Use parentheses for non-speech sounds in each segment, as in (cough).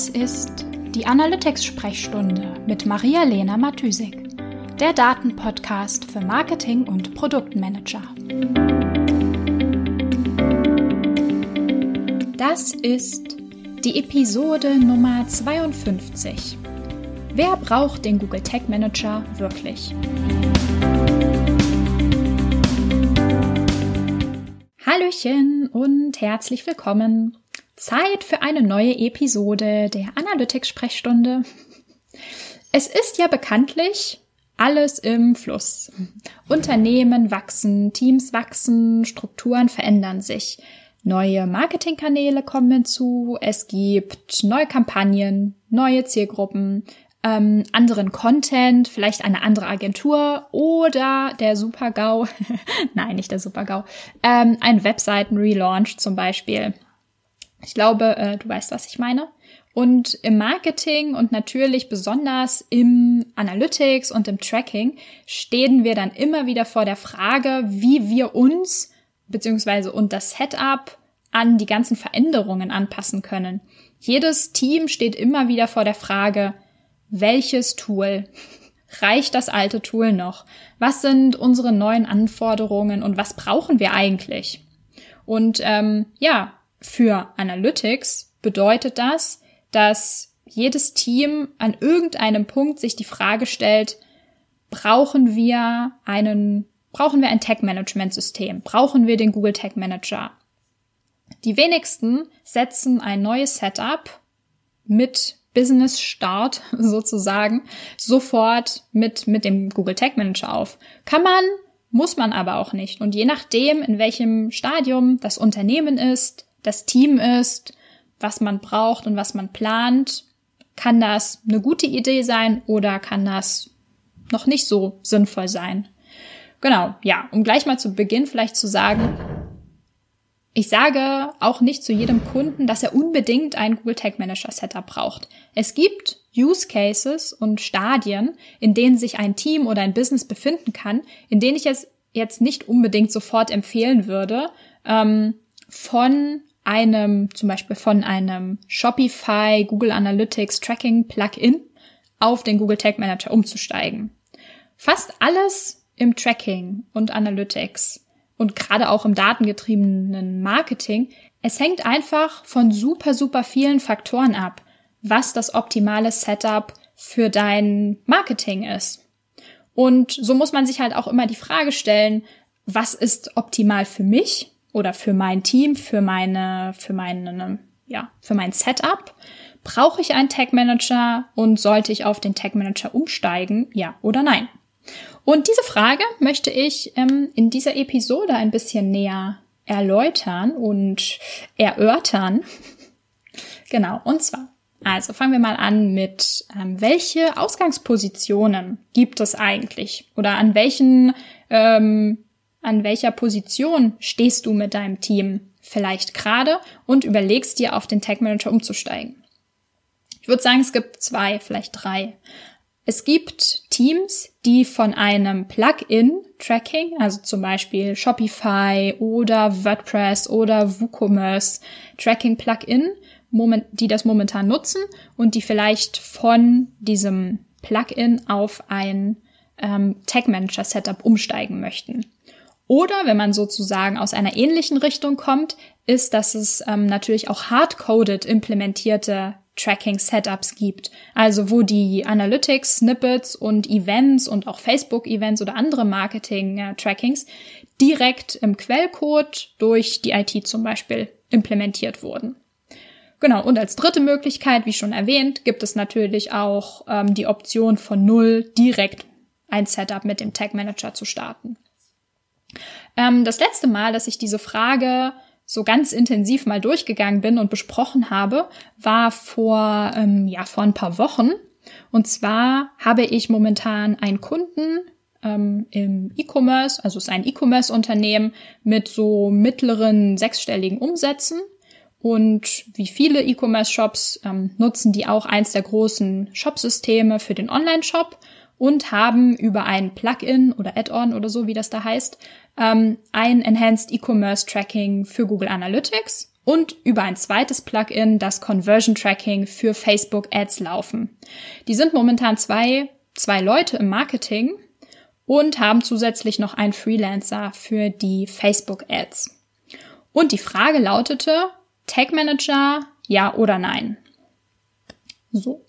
Das ist die Analytics-Sprechstunde mit Maria-Lena Matysik, der Datenpodcast für Marketing und Produktmanager. Das ist die Episode Nummer 52. Wer braucht den Google Tag Manager wirklich? Hallöchen und herzlich willkommen. Zeit für eine neue Episode der Analytics-Sprechstunde. Es ist ja bekanntlich alles im Fluss. Unternehmen wachsen, Teams wachsen, Strukturen verändern sich. Neue Marketingkanäle kommen hinzu, es gibt neue Kampagnen, neue Zielgruppen, ähm, anderen Content, vielleicht eine andere Agentur oder der Super-GAU, (laughs) nein, nicht der Super-GAU, ähm, ein Webseiten-Relaunch zum Beispiel. Ich glaube, äh, du weißt, was ich meine. Und im Marketing und natürlich besonders im Analytics und im Tracking stehen wir dann immer wieder vor der Frage, wie wir uns beziehungsweise und das Setup an die ganzen Veränderungen anpassen können. Jedes Team steht immer wieder vor der Frage, welches Tool? (laughs) Reicht das alte Tool noch? Was sind unsere neuen Anforderungen und was brauchen wir eigentlich? Und ähm, ja, für Analytics bedeutet das, dass jedes Team an irgendeinem Punkt sich die Frage stellt, brauchen wir einen, brauchen wir ein Tag-Management-System? Brauchen wir den Google Tag Manager? Die wenigsten setzen ein neues Setup mit Business Start (laughs) sozusagen sofort mit, mit dem Google Tag Manager auf. Kann man, muss man aber auch nicht. Und je nachdem, in welchem Stadium das Unternehmen ist, das Team ist, was man braucht und was man plant, kann das eine gute Idee sein oder kann das noch nicht so sinnvoll sein. Genau, ja, um gleich mal zu Beginn vielleicht zu sagen, ich sage auch nicht zu jedem Kunden, dass er unbedingt ein Google Tag Manager Setup braucht. Es gibt Use Cases und Stadien, in denen sich ein Team oder ein Business befinden kann, in denen ich es jetzt nicht unbedingt sofort empfehlen würde, ähm, von einem, zum Beispiel von einem Shopify Google Analytics Tracking Plugin auf den Google Tag Manager umzusteigen. Fast alles im Tracking und Analytics und gerade auch im datengetriebenen Marketing, es hängt einfach von super, super vielen Faktoren ab, was das optimale Setup für dein Marketing ist. Und so muss man sich halt auch immer die Frage stellen, was ist optimal für mich oder für mein Team, für meine, für meine, ja, für mein Setup? Brauche ich einen Tag Manager und sollte ich auf den Tag Manager umsteigen? Ja oder nein? Und diese Frage möchte ich ähm, in dieser Episode ein bisschen näher erläutern und erörtern. (laughs) genau, und zwar, also fangen wir mal an mit, ähm, welche Ausgangspositionen gibt es eigentlich? Oder an welchen, ähm, an welcher Position stehst du mit deinem Team vielleicht gerade und überlegst dir auf den Tag Manager umzusteigen? Ich würde sagen, es gibt zwei, vielleicht drei. Es gibt Teams, die von einem Plugin-Tracking, also zum Beispiel Shopify oder WordPress oder WooCommerce Tracking-Plugin, die das momentan nutzen und die vielleicht von diesem Plugin auf ein ähm, Tag Manager Setup umsteigen möchten. Oder wenn man sozusagen aus einer ähnlichen Richtung kommt, ist, dass es ähm, natürlich auch hardcoded implementierte Tracking-Setups gibt. Also wo die Analytics, Snippets und Events und auch Facebook-Events oder andere Marketing-Trackings direkt im Quellcode durch die IT zum Beispiel implementiert wurden. Genau, und als dritte Möglichkeit, wie schon erwähnt, gibt es natürlich auch ähm, die Option von null direkt ein Setup mit dem Tag Manager zu starten. Ähm, das letzte Mal, dass ich diese Frage so ganz intensiv mal durchgegangen bin und besprochen habe, war vor, ähm, ja, vor ein paar Wochen. Und zwar habe ich momentan einen Kunden ähm, im E-Commerce, also es ist ein E-Commerce-Unternehmen mit so mittleren sechsstelligen Umsätzen. Und wie viele E-Commerce-Shops ähm, nutzen die auch eins der großen Shopsysteme für den Online-Shop und haben über ein Plugin oder Add-on oder so, wie das da heißt, ähm, ein Enhanced E-Commerce Tracking für Google Analytics und über ein zweites Plugin das Conversion Tracking für Facebook Ads laufen. Die sind momentan zwei, zwei Leute im Marketing und haben zusätzlich noch einen Freelancer für die Facebook Ads. Und die Frage lautete, Tag Manager, ja oder nein? So.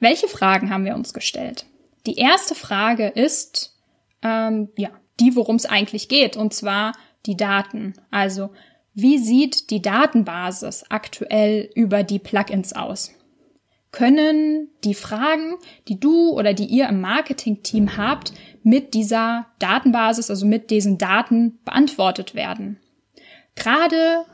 Welche Fragen haben wir uns gestellt? Die erste Frage ist, ähm, ja, die, worum es eigentlich geht, und zwar die Daten. Also, wie sieht die Datenbasis aktuell über die Plugins aus? Können die Fragen, die du oder die ihr im Marketing-Team habt, mit dieser Datenbasis, also mit diesen Daten beantwortet werden? Gerade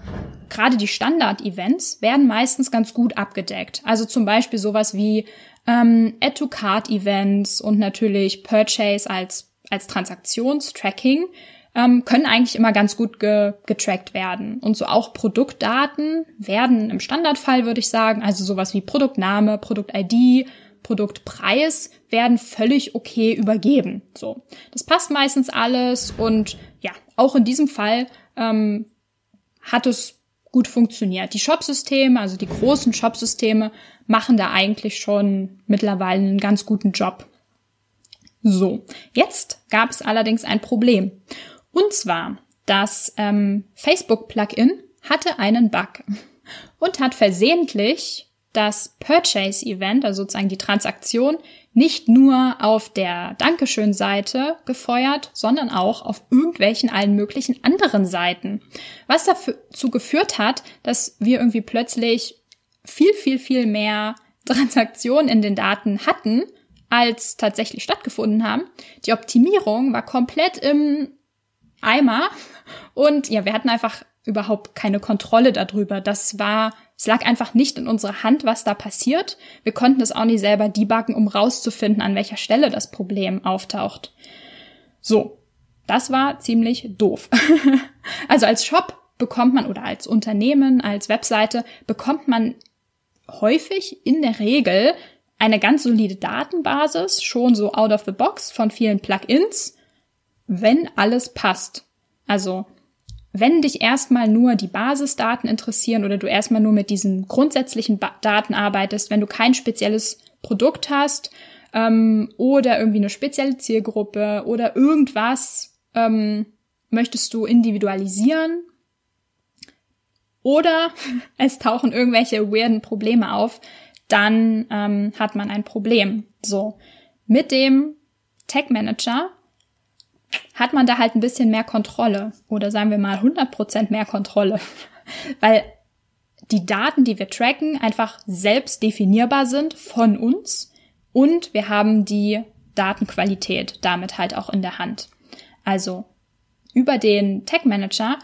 gerade die Standard-Events werden meistens ganz gut abgedeckt. Also zum Beispiel sowas wie ähm, Add-to-Card-Events und natürlich Purchase als, als Transaktionstracking ähm, können eigentlich immer ganz gut ge getrackt werden. Und so auch Produktdaten werden im Standardfall, würde ich sagen, also sowas wie Produktname, Produkt-ID, Produktpreis werden völlig okay übergeben. So, das passt meistens alles und ja, auch in diesem Fall ähm, hat es gut funktioniert. Die Shopsysteme, also die großen Shopsysteme, machen da eigentlich schon mittlerweile einen ganz guten Job. So, jetzt gab es allerdings ein Problem. Und zwar, das ähm, Facebook-Plugin hatte einen Bug und hat versehentlich das Purchase-Event, also sozusagen die Transaktion, nicht nur auf der Dankeschön-Seite gefeuert, sondern auch auf irgendwelchen allen möglichen anderen Seiten. Was dazu geführt hat, dass wir irgendwie plötzlich viel, viel, viel mehr (laughs) Transaktionen in den Daten hatten, als tatsächlich stattgefunden haben. Die Optimierung war komplett im Eimer und ja, wir hatten einfach überhaupt keine Kontrolle darüber. Das war es lag einfach nicht in unserer Hand, was da passiert. Wir konnten es auch nicht selber debuggen, um rauszufinden, an welcher Stelle das Problem auftaucht. So, das war ziemlich doof. (laughs) also als Shop bekommt man oder als Unternehmen, als Webseite bekommt man häufig in der Regel eine ganz solide Datenbasis, schon so out of the box von vielen Plugins, wenn alles passt. Also wenn dich erstmal nur die Basisdaten interessieren oder du erstmal nur mit diesen grundsätzlichen ba Daten arbeitest, wenn du kein spezielles Produkt hast ähm, oder irgendwie eine spezielle Zielgruppe oder irgendwas ähm, möchtest du individualisieren oder (laughs) es tauchen irgendwelche weirden Probleme auf, dann ähm, hat man ein Problem. So, mit dem Tag Manager hat man da halt ein bisschen mehr Kontrolle oder sagen wir mal 100% mehr Kontrolle, (laughs) weil die Daten, die wir tracken, einfach selbst definierbar sind von uns und wir haben die Datenqualität damit halt auch in der Hand. Also über den Tag Manager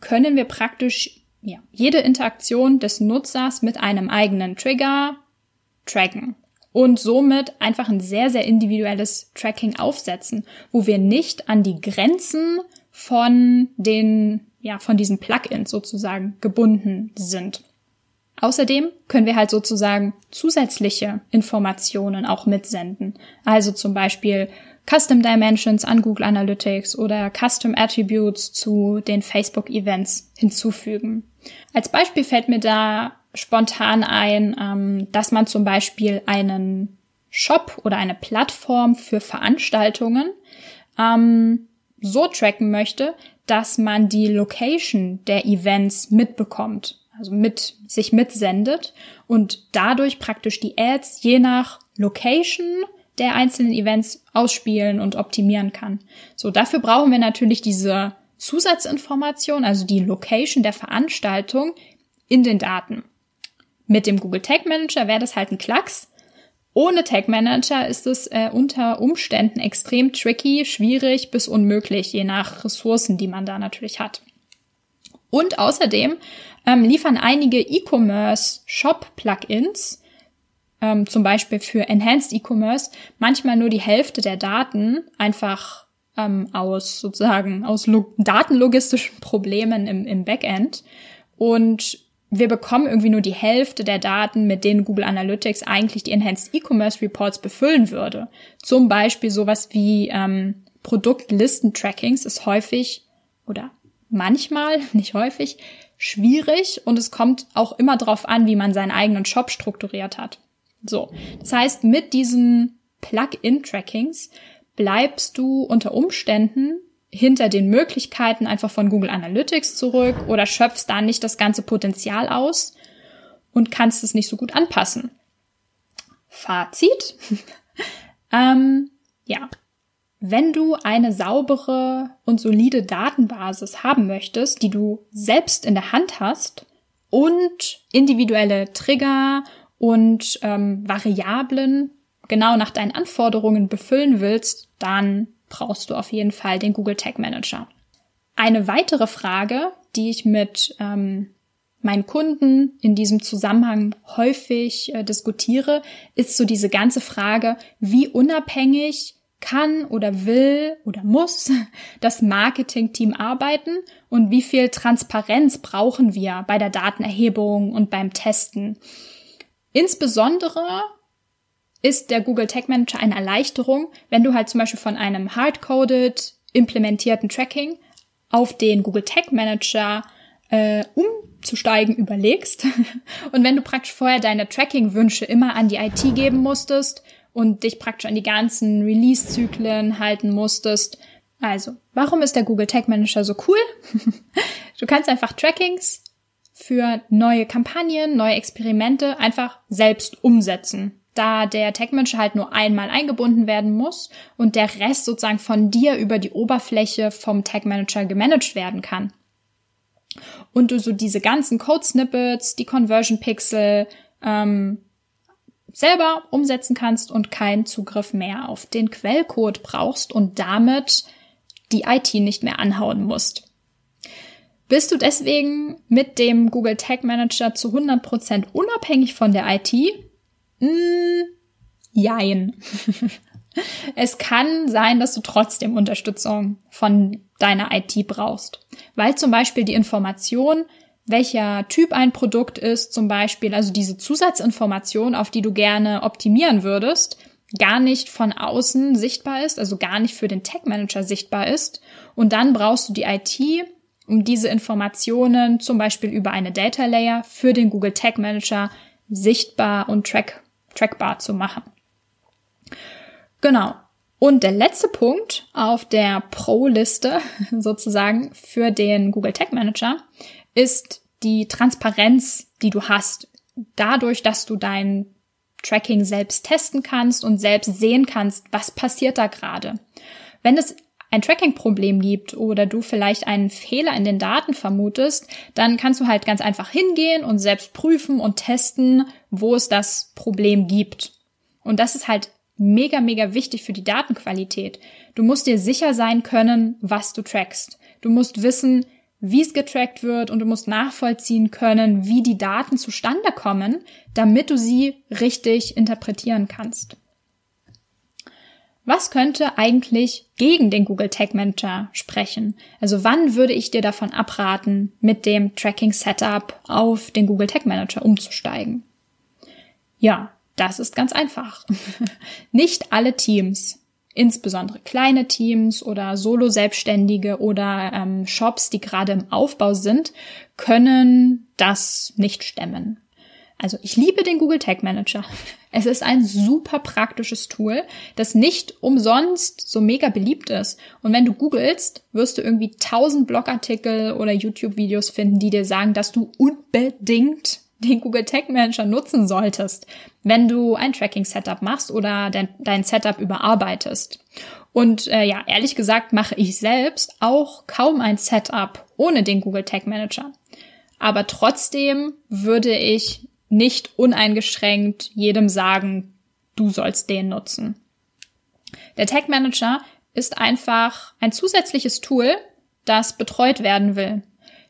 können wir praktisch ja, jede Interaktion des Nutzers mit einem eigenen Trigger tracken und somit einfach ein sehr, sehr individuelles Tracking aufsetzen, wo wir nicht an die Grenzen von den, ja, von diesen Plugins sozusagen gebunden sind. Außerdem können wir halt sozusagen zusätzliche Informationen auch mitsenden. Also zum Beispiel Custom Dimensions an Google Analytics oder Custom Attributes zu den Facebook Events hinzufügen. Als Beispiel fällt mir da spontan ein, ähm, dass man zum Beispiel einen Shop oder eine Plattform für Veranstaltungen ähm, so tracken möchte, dass man die Location der Events mitbekommt, also mit sich mitsendet und dadurch praktisch die Ads je nach Location der einzelnen Events ausspielen und optimieren kann. So, dafür brauchen wir natürlich diese Zusatzinformation, also die Location der Veranstaltung in den Daten. Mit dem Google Tag Manager wäre das halt ein Klacks. Ohne Tag Manager ist es äh, unter Umständen extrem tricky, schwierig bis unmöglich, je nach Ressourcen, die man da natürlich hat. Und außerdem ähm, liefern einige E-Commerce Shop Plugins, ähm, zum Beispiel für Enhanced E-Commerce, manchmal nur die Hälfte der Daten einfach ähm, aus sozusagen aus datenlogistischen Problemen im, im Backend. Und wir bekommen irgendwie nur die Hälfte der Daten, mit denen Google Analytics eigentlich die Enhanced E-Commerce Reports befüllen würde. Zum Beispiel sowas wie ähm, Produktlisten-Trackings ist häufig oder manchmal, (laughs) nicht häufig, schwierig und es kommt auch immer darauf an, wie man seinen eigenen Shop strukturiert hat. So, das heißt, mit diesen Plug-in-Trackings bleibst du unter Umständen hinter den Möglichkeiten einfach von Google Analytics zurück oder schöpfst da nicht das ganze Potenzial aus und kannst es nicht so gut anpassen. Fazit. (laughs) ähm, ja. Wenn du eine saubere und solide Datenbasis haben möchtest, die du selbst in der Hand hast und individuelle Trigger und ähm, Variablen genau nach deinen Anforderungen befüllen willst, dann brauchst du auf jeden Fall den Google Tag Manager. Eine weitere Frage, die ich mit ähm, meinen Kunden in diesem Zusammenhang häufig äh, diskutiere, ist so diese ganze Frage, wie unabhängig kann oder will oder muss (laughs) das Marketingteam arbeiten und wie viel Transparenz brauchen wir bei der Datenerhebung und beim Testen. Insbesondere ist der Google Tag Manager eine Erleichterung, wenn du halt zum Beispiel von einem hardcoded implementierten Tracking auf den Google Tag Manager äh, umzusteigen überlegst. (laughs) und wenn du praktisch vorher deine Tracking-Wünsche immer an die IT geben musstest und dich praktisch an die ganzen Release-Zyklen halten musstest. Also, warum ist der Google Tag Manager so cool? (laughs) du kannst einfach Trackings für neue Kampagnen, neue Experimente einfach selbst umsetzen da der Manager halt nur einmal eingebunden werden muss und der Rest sozusagen von dir über die Oberfläche vom Tag Manager gemanagt werden kann. Und du so diese ganzen Code Snippets, die Conversion Pixel ähm, selber umsetzen kannst und keinen Zugriff mehr auf den Quellcode brauchst und damit die IT nicht mehr anhauen musst. Bist du deswegen mit dem Google Tag Manager zu 100% unabhängig von der IT? Mm, jein. (laughs) es kann sein, dass du trotzdem Unterstützung von deiner IT brauchst, weil zum Beispiel die Information, welcher Typ ein Produkt ist, zum Beispiel, also diese Zusatzinformation, auf die du gerne optimieren würdest, gar nicht von außen sichtbar ist, also gar nicht für den Tag Manager sichtbar ist. Und dann brauchst du die IT, um diese Informationen zum Beispiel über eine Data Layer für den Google Tag Manager sichtbar und track trackbar zu machen. Genau. Und der letzte Punkt auf der Pro-Liste (laughs) sozusagen für den Google Tag Manager ist die Transparenz, die du hast. Dadurch, dass du dein Tracking selbst testen kannst und selbst sehen kannst, was passiert da gerade. Wenn es ein Tracking-Problem gibt oder du vielleicht einen Fehler in den Daten vermutest, dann kannst du halt ganz einfach hingehen und selbst prüfen und testen, wo es das Problem gibt. Und das ist halt mega, mega wichtig für die Datenqualität. Du musst dir sicher sein können, was du trackst. Du musst wissen, wie es getrackt wird und du musst nachvollziehen können, wie die Daten zustande kommen, damit du sie richtig interpretieren kannst. Was könnte eigentlich gegen den Google Tag Manager sprechen? Also wann würde ich dir davon abraten, mit dem Tracking Setup auf den Google Tag Manager umzusteigen? Ja, das ist ganz einfach. (laughs) Nicht alle Teams, insbesondere kleine Teams oder Solo-Selbstständige oder ähm, Shops, die gerade im Aufbau sind, können das nicht stemmen. Also ich liebe den Google Tag Manager. (laughs) Es ist ein super praktisches Tool, das nicht umsonst so mega beliebt ist. Und wenn du googelst, wirst du irgendwie tausend Blogartikel oder YouTube-Videos finden, die dir sagen, dass du unbedingt den Google Tag Manager nutzen solltest, wenn du ein Tracking-Setup machst oder dein, dein Setup überarbeitest. Und äh, ja, ehrlich gesagt mache ich selbst auch kaum ein Setup ohne den Google Tag Manager. Aber trotzdem würde ich nicht uneingeschränkt jedem sagen, du sollst den nutzen. Der Tag Manager ist einfach ein zusätzliches Tool, das betreut werden will.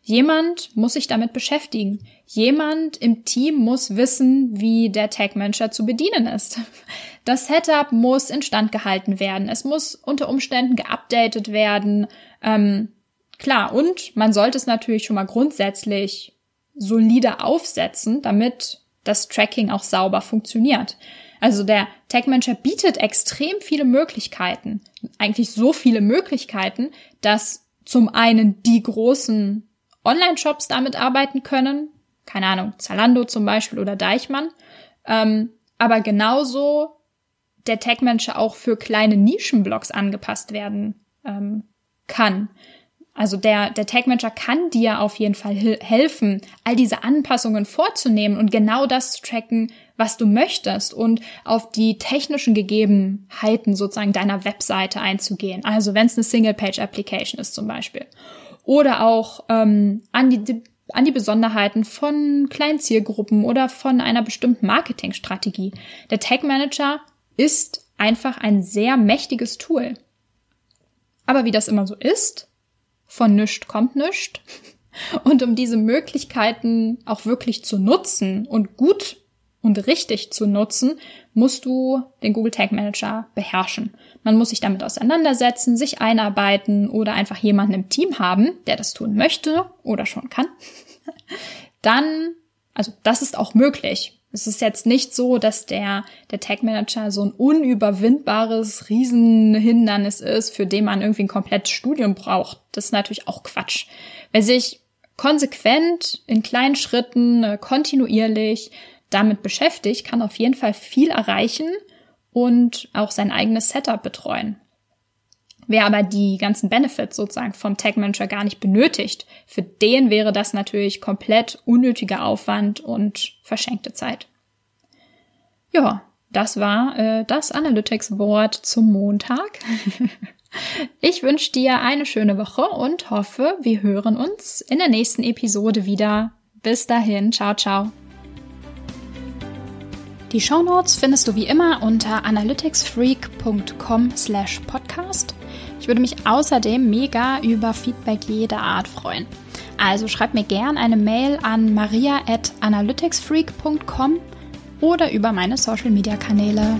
Jemand muss sich damit beschäftigen. Jemand im Team muss wissen, wie der Tag Manager zu bedienen ist. Das Setup muss instand gehalten werden. Es muss unter Umständen geupdatet werden. Ähm, klar, und man sollte es natürlich schon mal grundsätzlich solide aufsetzen, damit das Tracking auch sauber funktioniert. Also der Tag Manager bietet extrem viele Möglichkeiten, eigentlich so viele Möglichkeiten, dass zum einen die großen Online-Shops damit arbeiten können, keine Ahnung, Zalando zum Beispiel oder Deichmann, ähm, aber genauso der Tag Manager auch für kleine Nischenblogs angepasst werden ähm, kann. Also der, der Tag Manager kann dir auf jeden Fall helfen, all diese Anpassungen vorzunehmen und genau das zu tracken, was du möchtest und auf die technischen Gegebenheiten sozusagen deiner Webseite einzugehen. Also wenn es eine Single-Page-Application ist zum Beispiel. Oder auch ähm, an, die, an die Besonderheiten von kleinen Zielgruppen oder von einer bestimmten Marketingstrategie. Der Tag Manager ist einfach ein sehr mächtiges Tool. Aber wie das immer so ist, von nischt kommt nischt. (laughs) Und um diese Möglichkeiten auch wirklich zu nutzen und gut und richtig zu nutzen, musst du den Google Tag Manager beherrschen. Man muss sich damit auseinandersetzen, sich einarbeiten oder einfach jemanden im Team haben, der das tun möchte oder schon kann. (laughs) Dann, also das ist auch möglich. Es ist jetzt nicht so, dass der, der Tag Manager so ein unüberwindbares Riesenhindernis ist, für den man irgendwie ein komplettes Studium braucht. Das ist natürlich auch Quatsch. Wer sich konsequent in kleinen Schritten, äh, kontinuierlich damit beschäftigt, kann auf jeden Fall viel erreichen und auch sein eigenes Setup betreuen. Wer aber die ganzen Benefits sozusagen vom Tag Manager gar nicht benötigt, für den wäre das natürlich komplett unnötiger Aufwand und verschenkte Zeit. Ja, das war äh, das Analytics-Wort zum Montag. (laughs) ich wünsche dir eine schöne Woche und hoffe, wir hören uns in der nächsten Episode wieder. Bis dahin, ciao, ciao. Die Shownotes findest du wie immer unter analyticsfreak.com slash podcast. Ich würde mich außerdem mega über Feedback jeder Art freuen. Also schreib mir gern eine Mail an maria at analyticsfreak.com oder über meine Social Media Kanäle.